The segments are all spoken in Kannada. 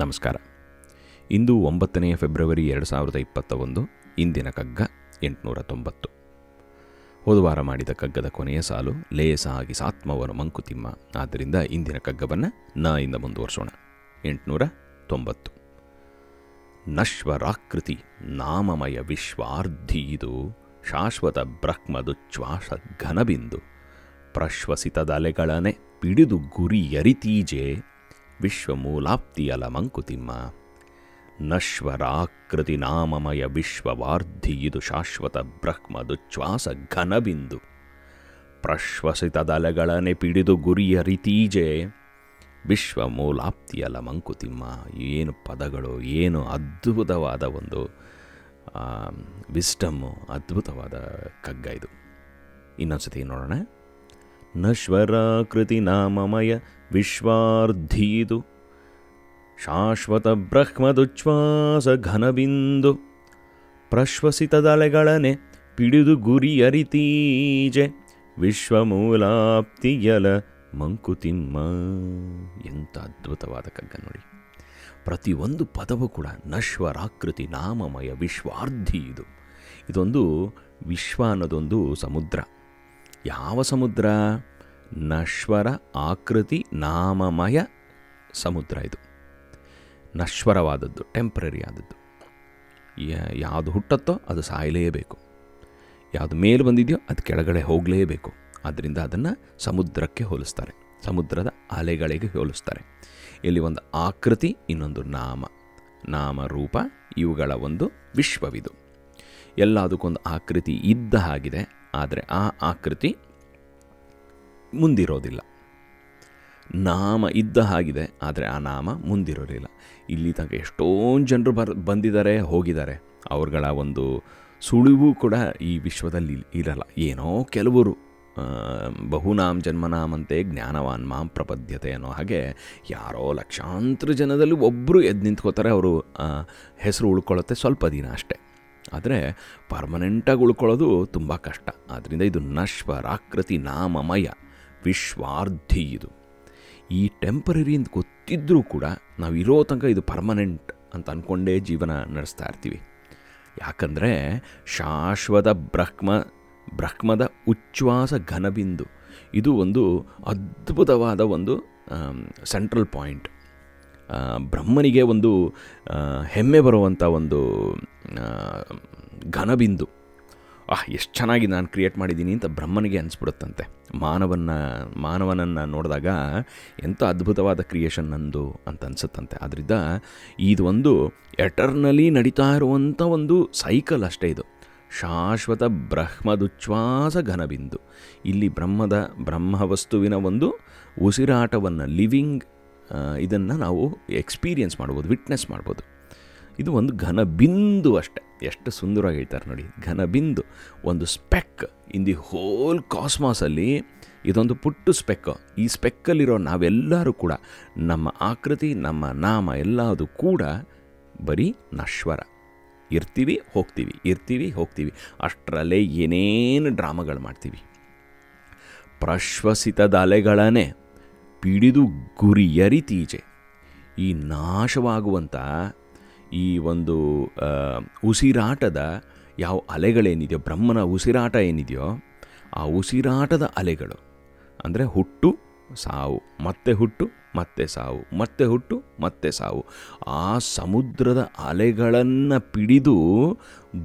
ನಮಸ್ಕಾರ. ಇಂದು ಒಂಬತ್ತನೆಯ ಫೆಬ್ರವರಿ ಎರಡು ಸಾವಿರದ ಇಪ್ಪತ್ತ ಒಂದು ಇಂದಿನ ಕಗ್ಗ ಎಂಟುನೂರ ತೊಂಬತ್ತು. ಹೋದವಾರ ಮಾಡಿದ ಕಗ್ಗದ ಕೊನೆಯ ಸಾಲು ಲೇಸಾಗಿ ಸಾತ್ಮವನು ಮಂಕುತಿಮ್ಮ. ಆದ್ದರಿಂದ ಇಂದಿನ ಕಗ್ಗವನ್ನು ನ ಇಂದ ಮುಂದುವರಿಸೋಣ. ಎಂಟುನೂರ ತೊಂಬತ್ತು. ನಶ್ವರಾಕೃತಿ ನಾಮಮಯ ವಿಶ್ವಾರ್ಧೀದು ಶಾಶ್ವತ ಬ್ರಹ್ಮದುಚ್ಛ್ವಾಸ ಘನಬಿಂದು ಪ್ರಶ್ವಸಿತದಲೆಗಳನೆ ಪಿಡಿದು ಗುರಿ ಯರಿತೀಜೆ ವಿಶ್ವಮೂಲಾಪ್ತಿಯಲ ಮಂಕುತಿಮ್ಮ ನಶ್ವರಾಕೃತಿ ನಾಮಮಯ ವಿಶ್ವವಾರ್ಧಿಯಿದು ಶಾಶ್ವತ ಬ್ರಹ್ಮದುಚ್ಛ್ವಾಸ ಘನಬಿಂದು. ಪ್ರಶ್ವಸಿತದಲೆಗಳನೆ ಪಿಡಿದು ವಿಶ್ವ ವಿಶ್ವಮೂಲಾಪ್ತಿಯಲ ಮಂಕುತಿಮ್ಮ ಏನು ಪದಗಳು, ಏನು ಅದ್ಭುತವಾದ ಒಂದು ವಿಸ್ಟಮ್ಮು ಅದ್ಭುತವಾದ ಕಗ್ಗ ಇದು. ಇನ್ನೊಂದು ಸತಿ ನೋಡೋಣ. ನಶ್ವರಾಕೃತಿ ನಾಮಮಯ ವಿಶ್ವಾರ್ಧೀದು ಶಾಶ್ವತ ಬ್ರಹ್ಮದುಚ್ಛ್ವಾಸ ಘನಬಿಂದು ಪ್ರಶ್ವಸಿತದಲೆಗಳನೆ ಪಿಡಿದು ಗುರಿಯರಿತೀಜೆ, ವಿಶ್ವಮೂಲಾಪ್ತಿಯಲ ಮಂಕುತಿಮ್ಮ. ಎಂಥ ಅದ್ಭುತವಾದ ಕಗ್ಗ ನೋಡಿ. ಪ್ರತಿಯೊಂದು ಪದವು ಕೂಡ ನಶ್ವರಾಕೃತಿ ನಾಮಮಯ ವಿಶ್ವಾರ್ಧಿ ಇದು ಇದೊಂದು ವಿಶ್ವ ಅನ್ನೋದೊಂದು ಸಮುದ್ರ. ಯಾವ ಸಮುದ್ರ? ನಶ್ವರ ಆಕೃತಿ ನಾಮಮಯ ಸಮುದ್ರ ಇದು. ನಶ್ವರವಾದದ್ದು ಟೆಂಪ್ರರಿ ಆದದ್ದು. ಯಾವುದು ಹುಟ್ಟತ್ತೋ ಅದು ಸಾಯಲೇಬೇಕು. ಯಾವುದು ಮೇಲೆ ಬಂದಿದೆಯೋ ಅದು ಕೆಳಗಡೆ ಹೋಗಲೇಬೇಕು. ಆದ್ದರಿಂದ ಅದನ್ನು ಸಮುದ್ರಕ್ಕೆ ಹೋಲಿಸ್ತಾರೆ. ಸಮುದ್ರದ ಅಲೆಗಳಿಗೆ ಹೋಲಿಸ್ತಾರೆ. ಇಲ್ಲಿ ಒಂದು ಆಕೃತಿ, ಇನ್ನೊಂದು ನಾಮ. ನಾಮ ರೂಪ ಇವುಗಳ ಒಂದು ವಿಶ್ವವಿದು. ಎಲ್ಲ ಅದಕ್ಕೊಂದು ಆಕೃತಿ ಇದ್ದ ಹಾಗಿದೆ, ಆದರೆ ಆ ಆಕೃತಿ ಮುಂದಿರೋದಿಲ್ಲ. ನಾಮ ಇದ್ದ ಹಾಗಿದೆ, ಆದರೆ ಆ ನಾಮ ಮುಂದಿರೋದಿಲ್ಲ. ಇಲ್ಲಿ ತನಕ ಎಷ್ಟೊಂದು ಜನರು ಬರ್ ಬಂದಿದ್ದಾರೆ ಹೋಗಿದ್ದಾರೆ ಅವ್ರುಗಳ ಒಂದು ಸುಳಿವು ಕೂಡ ಈ ವಿಶ್ವದಲ್ಲಿ ಇರಲ್ಲ. ಏನೋ ಕೆಲವರು ಬಹುನಾಮ್ ಜನ್ಮನಾಮಂತೆ ಜ್ಞಾನವಾನ್ ಮಾಂ ಪ್ರಪದ್ಯತೆ ಅನ್ನೋ ಹಾಗೆ ಯಾರೋ ಲಕ್ಷಾಂತರ ಜನದಲ್ಲಿ ಒಬ್ಬರು ಎದ್ದು ನಿಂತ್ಕೋತಾರೆ, ಅವರು ಹೆಸರು ಉಳ್ಕೊಳ್ಳುತ್ತೆ ಸ್ವಲ್ಪ ದಿನ ಅಷ್ಟೇ. ಆದರೆ ಪರ್ಮನೆಂಟಾಗಿ ಉಳ್ಕೊಳ್ಳೋದು ತುಂಬ ಕಷ್ಟ. ಆದ್ದರಿಂದ ಇದು ನಶ್ವರಾಕೃತಿ ನಾಮಮಯ, ವಿಶ್ವಾರ್ಧಿ ಇದು. ಈ ಟೆಂಪರರಿ ಅಂತ ಗೊತ್ತಿದ್ದರೂ ಕೂಡ ನಾವು ಇರೋ ತನಕ ಇದು ಪರ್ಮನೆಂಟ್ ಅಂತ ಅಂದ್ಕೊಂಡೇ ಜೀವನ ನಡೆಸ್ತಾ ಇರ್ತೀವಿ. ಯಾಕಂದರೆ ಶಾಶ್ವತ ಬ್ರಹ್ಮ, ಬ್ರಹ್ಮದ ಉಚ್ಛ್ವಾಸ ಘನಬಿಂದು. ಇದು ಒಂದು ಅದ್ಭುತವಾದ ಒಂದು ಸೆಂಟ್ರಲ್ ಪಾಯಿಂಟ್ ಬ್ರಹ್ಮನಿಗೆ ಒಂದು ಹೆಮ್ಮೆ ಬರುವಂಥ ಒಂದು ಘನಬಿಂದು. ಆಹ್, ಎಷ್ಟು ಚೆನ್ನಾಗಿ ನಾನು ಕ್ರಿಯೇಟ್ ಮಾಡಿದ್ದೀನಿ ಅಂತ ಬ್ರಹ್ಮನಿಗೆ ಅನಿಸ್ಬಿಡುತ್ತಂತೆ. ಮಾನವನ ಮಾನವನನ್ನು ನೋಡಿದಾಗ ಎಂಥ ಅದ್ಭುತವಾದ ಕ್ರಿಯೇಷನ್ ನಂದು ಅಂತ ಅನಿಸುತ್ತಂತೆ. ಆದ್ದರಿಂದ ಇದು ಒಂದು ಎಟರ್ನಲಿ ನಡೀತಾ ಇರುವಂಥ ಒಂದು ಸೈಕಲ್ ಅಷ್ಟೇ ಇದು. ಶಾಶ್ವತ ಬ್ರಹ್ಮದುಚ್ಛ್ವಾಸ ಘನಬಿಂದು. ಇಲ್ಲಿ ಬ್ರಹ್ಮದ ಬ್ರಹ್ಮ ವಸ್ತುವಿನ ಒಂದು ಉಸಿರಾಟವನ್ನು ಲಿವಿಂಗ್ ಇದನ್ನು ನಾವು ಎಕ್ಸ್ಪೀರಿಯನ್ಸ್ ಮಾಡ್ಬೋದು ವಿಟ್ನೆಸ್ ಮಾಡ್ಬೋದು. ಇದು ಒಂದು ಘನ ಬಿಂದು ಅಷ್ಟೆ. ಎಷ್ಟು ಸುಂದರವಾಗಿ ಹೇಳ್ತಾರೆ ನೋಡಿ. ಘನ ಬಿಂದು ಒಂದು ಸ್ಪೆಕ್ ಇನ್ ದಿ ಹೋಲ್ ಕಾಸ್ಮಾಸಲ್ಲಿ ಇದೊಂದು ಪುಟ್ಟು ಸ್ಪೆಕ್ ಈ ಸ್ಪೆಕ್ಕಲ್ಲಿರೋ ನಾವೆಲ್ಲರೂ ಕೂಡ ನಮ್ಮ ಆಕೃತಿ, ನಮ್ಮ ನಾಮ ಎಲ್ಲದು ಕೂಡ ಬರೀ ನಶ್ವರ. ಇರ್ತೀವಿ, ಹೋಗ್ತೀವಿ. ಇರ್ತೀವಿ, ಹೋಗ್ತೀವಿ. ಅಷ್ಟರಲ್ಲೇ ಏನೇನು ಡ್ರಾಮಾಗಳು ಮಾಡ್ತೀವಿ. ಪ್ರಶ್ವಸಿತದ ಅಲೆಗಳನ್ನೇ ಪಿಡಿದು ಗುರಿಯರಿತೀಜೆ ಈ ನಾಶವಾಗುವಂಥ ಈ ಒಂದು ಉಸಿರಾಟದ ಯಾವ ಅಲೆಗಳೇನಿದೆಯೋ, ಬ್ರಹ್ಮನ ಉಸಿರಾಟ ಏನಿದೆಯೋ, ಆ ಉಸಿರಾಟದ ಅಲೆಗಳು. ಅಂದರೆ ಹುಟ್ಟು, ಸಾವು, ಮತ್ತೆ ಹುಟ್ಟು, ಮತ್ತೆ ಸಾವು, ಮತ್ತೆ ಹುಟ್ಟು, ಮತ್ತೆ ಸಾವು. ಆ ಸಮುದ್ರದ ಅಲೆಗಳನ್ನು ಪಿಡಿದು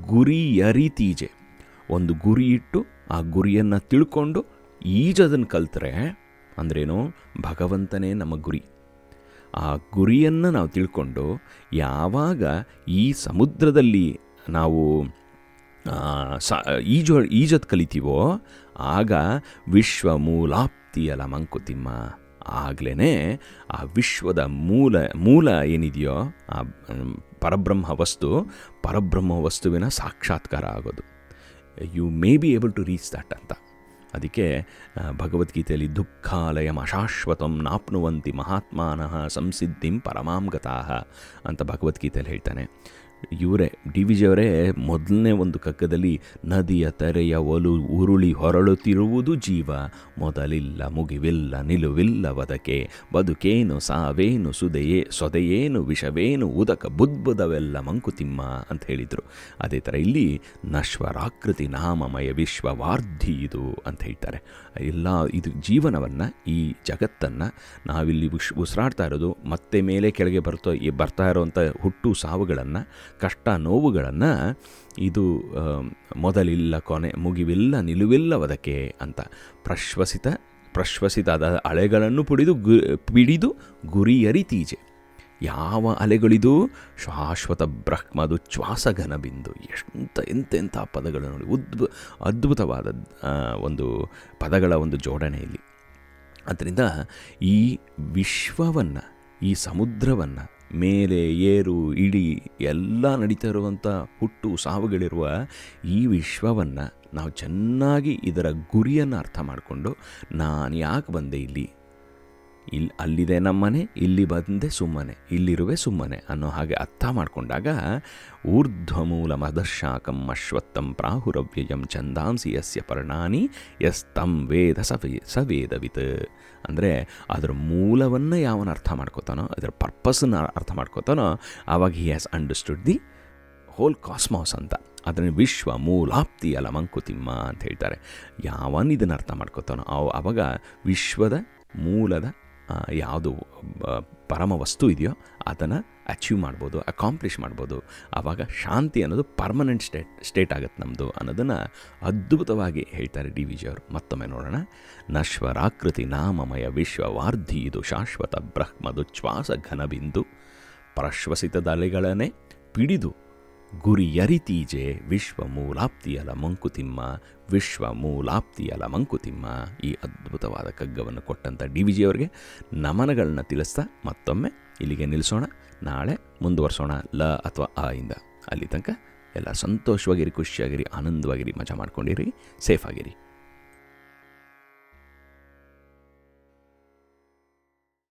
ಗುರಿ ಅರಿತೀಜೆ ಒಂದು ಗುರಿ ಇಟ್ಟು ಆ ಗುರಿಯನ್ನು ತಿಳ್ಕೊಂಡು ಈಜದನ್ನು ಕಲ್ತ್ರೆ ಅಂದ್ರೇನು? ಭಗವಂತನೇ ನಮ್ಮ ಗುರಿ. ಆ ಗುರಿಯನ್ನು ನಾವು ತಿಳ್ಕೊಂಡು ಯಾವಾಗ ಈ ಸಮುದ್ರದಲ್ಲಿ ನಾವು ಸ ಈಜು ಈಜತ್ ಕಲಿತೀವೋ, ಆಗ ವಿಶ್ವ ಮೂಲಾಪ್ತಿಯಲ ಮಂಕುತಿಮ್ಮ. ಆಗಲೇ ಆ ವಿಶ್ವದ ಮೂಲ ಮೂಲ ಏನಿದೆಯೋ, ಆ ಪರಬ್ರಹ್ಮ ವಸ್ತು, ಪರಬ್ರಹ್ಮ ವಸ್ತುವಿನ ಸಾಕ್ಷಾತ್ಕಾರ ಆಗೋದು. You may be able to reach that ಅಂತ. ಅದಕ್ಕೆ ಭಗವದ್ಗೀತೆಯಲ್ಲಿ ದುಃಖಾಲಯಂ ಅಶಾಶ್ವತಂ ನಾಪ್ನುವಂತಿ ಮಹಾತ್ಮಾನಃ ಸಂಸಿದ್ಧಿಂ ಪರಮಾಂ ಗತಾಹ ಅಂತ ಭಗವದ್ಗೀತೆಯಲ್ಲಿ ಹೇಳ್ತಾನೆ. ಇವರೇ, ಡಿ ವಿ ಜಿಯವರೇ ಮೊದಲನೇ ಒಂದು ಕಗ್ಗದಲ್ಲಿ ನದಿಯ ತೆರೆಯ ಒಲು ಉರುಳಿ ಹೊರಳುತ್ತಿರುವುದು ಜೀವ. ಮೊದಲಿಲ್ಲ ಮುಗಿವಿಲ್ಲ, ನಿಲುವಿಲ್ಲ ಬದಕೆ. ಬದುಕೇನು ಸಾವೇನು ಸುದೆಯೇ, ಸೊದೆಯೇನು ವಿಷವೇನು, ಉದಕ ಬುದ್ಬುದವೆಲ್ಲ ಮಂಕುತಿಮ್ಮ ಅಂತ ಹೇಳಿದರು. ಅದೇ ಥರ ಇಲ್ಲಿ ನಶ್ವರಾಕೃತಿ ನಾಮಮಯ ವಿಶ್ವವಾರ್ಧಿ ಇದು ಅಂತ ಹೇಳ್ತಾರೆ. ಎಲ್ಲ ಇದು ಜೀವನವನ್ನು, ಈ ಜಗತ್ತನ್ನು ನಾವಿಲ್ಲಿ ಉಶ್ ಉಸಿರಾಡ್ತಾ ಇರೋದು, ಮತ್ತೆ ಮೇಲೆ ಕೆಳಗೆ ಬರ್ತಾ ಬರ್ತಾ ಇರೋವಂಥ ಹುಟ್ಟು ಸಾವುಗಳನ್ನು ಕಷ್ಟ ನೋವುಗಳನ್ನು ಇದು ಮೊದಲಿಲ್ಲ ಕೊನೆ, ಮುಗಿವಿಲ್ಲ ನಿಲುವಿಲ್ಲವದಕ್ಕೆ ಅಂತ. ಪ್ರಶ್ವಸಿತ, ಪ್ರಶ್ವಸಿತಾದ ಅಲೆಗಳನ್ನು ಪುಡಿದು ಗು, ಪಿಡಿದು ಗುರಿಯರಿತೀಜೆ ಯಾವ ಅಲೆಗಳಿದು? ಶಾಶ್ವತ ಬ್ರಹ್ಮದು ಶ್ವಾಸಘನ ಬಿಂದು. ಎಷ್ಟು ಎಂತೆಂಥ ಪದಗಳು ನೋಡಿ. ಉದ್ಭು, ಅದ್ಭುತವಾದ ಒಂದು ಪದಗಳ ಒಂದು ಜೋಡಣೆ ಇಲ್ಲಿ. ಆದ್ದರಿಂದ ಈ ವಿಶ್ವವನ್ನು, ಈ ಸಮುದ್ರವನ್ನು ಮೇಲೆ ಏರು ಇಡಿ ಎಲ್ಲ ನಡೀತಾ ಇರುವಂಥ ಹುಟ್ಟು ಸಾವುಗಳಿರುವ ಈ ವಿಶ್ವವನ್ನು ನಾವು ಚೆನ್ನಾಗಿ ಇದರ ಗುರಿಯನ್ನು ಅರ್ಥ ಮಾಡಿಕೊಂಡು ನಾನು ಯಾಕೆ ಬಂದೆ ಇಲ್ಲಿ? ಇಲ್ಲಿ ಅಲ್ಲಿದೆ ನಮ್ಮನೆ, ಇಲ್ಲಿ ಬಂದೆ ಸುಮ್ಮನೆ, ಇಲ್ಲಿರುವೆ ಸುಮ್ಮನೆ ಅನ್ನೋ ಹಾಗೆ ಅರ್ಥ ಮಾಡಿಕೊಂಡಾಗ ಊರ್ಧ್ವಮೂಲ ಮದರ್ಶಾಕಂ ಅಶ್ವತ್ಥಂ ಪ್ರಾಹುರವ್ಯಯಂ ಚಂದಾಂಸಿ ಯಸ್ಯ ಪರ್ಣಾನಿ ಯಸ್ತಂ ವೇದ ಸವೇ, ಸವೇದವಿತ್. ಅಂದರೆ ಅದರ ಮೂಲವನ್ನು ಯಾವನ ಅರ್ಥ ಮಾಡ್ಕೋತಾನೋ, ಅದರ ಪರ್ಪಸ್ನ ಅರ್ಥ ಮಾಡ್ಕೋತಾನೋ ಆವಾಗ he has understood the whole cosmos ಅಂತ. ಅದನ್ನು ವಿಶ್ವ ಮೂಲಾಪ್ತಿ ಅಲ ಮಂಕುತಿಮ್ಮ ಅಂತ ಹೇಳ್ತಾರೆ. ಯಾವನ್ ಇದನ್ನು ಅರ್ಥ ಮಾಡ್ಕೋತಾನೋ ಅವ ಆವಾಗ ವಿಶ್ವದ ಮೂಲದ ಯಾವುದು ಪರಮ ವಸ್ತು ಇದೆಯೋ ಅದನ್ನು ಅಚೀವ್ ಮಾಡ್ಬೋದು ಅಕಾಂಪ್ಲಿಷ್ ಮಾಡ್ಬೋದು. ಆವಾಗ ಶಾಂತಿ ಅನ್ನೋದು ಪರ್ಮನೆಂಟ್ ಸ್ಟೇಟ್ ಸ್ಟೇಟ್ ಆಗುತ್ತೆ ನಮ್ಮದು ಅನ್ನೋದನ್ನು ಅದ್ಭುತವಾಗಿ ಹೇಳ್ತಾರೆ ಡಿ ವಿ ಜಿಯವರು ಮತ್ತೊಮ್ಮೆ ನೋಡೋಣ. ನಶ್ವರಾಕೃತಿ ನಾಮಮಯ ವಿಶ್ವವಾರ್ಧಿ ಇದು ಶಾಶ್ವತ ಬ್ರಹ್ಮದು ಶ್ವಾಸ ಘನಬಿಂದು. ಪ್ರಶ್ವಸಿತ ದಲೆಗಳನ್ನೇ ಪಿಡಿದು ಗುರಿಯರಿತೀಜೆ ವಿಶ್ವ ಮೂಲಾಪ್ತಿಯಲ ಮಂಕುತಿಮ್ಮ ವಿಶ್ವ ಮೂಲಾಪ್ತಿಯಲ ಮಂಕುತಿಮ್ಮ ಈ ಅದ್ಭುತವಾದ ಕಗ್ಗವನ್ನು ಕೊಟ್ಟಂಥ ಡಿ ವಿ ಜಿಯವರಿಗೆ ನಮನಗಳನ್ನ ತಿಳಿಸ್ತಾ ಮತ್ತೊಮ್ಮೆ ಇಲ್ಲಿಗೆ ನಿಲ್ಲಿಸೋಣ. ನಾಳೆ ಮುಂದುವರ್ಸೋಣ ಲ ಅಥವಾ ಆ ಇಂದ. ಅಲ್ಲಿ ತನಕ ಎಲ್ಲ ಸಂತೋಷವಾಗಿರಿ, ಖುಷಿಯಾಗಿರಿ, ಆನಂದವಾಗಿರಿ, ಮಜಾ ಮಾಡ್ಕೊಂಡಿರಿ. ಸೇಫ್ ಆಗಿರಿ.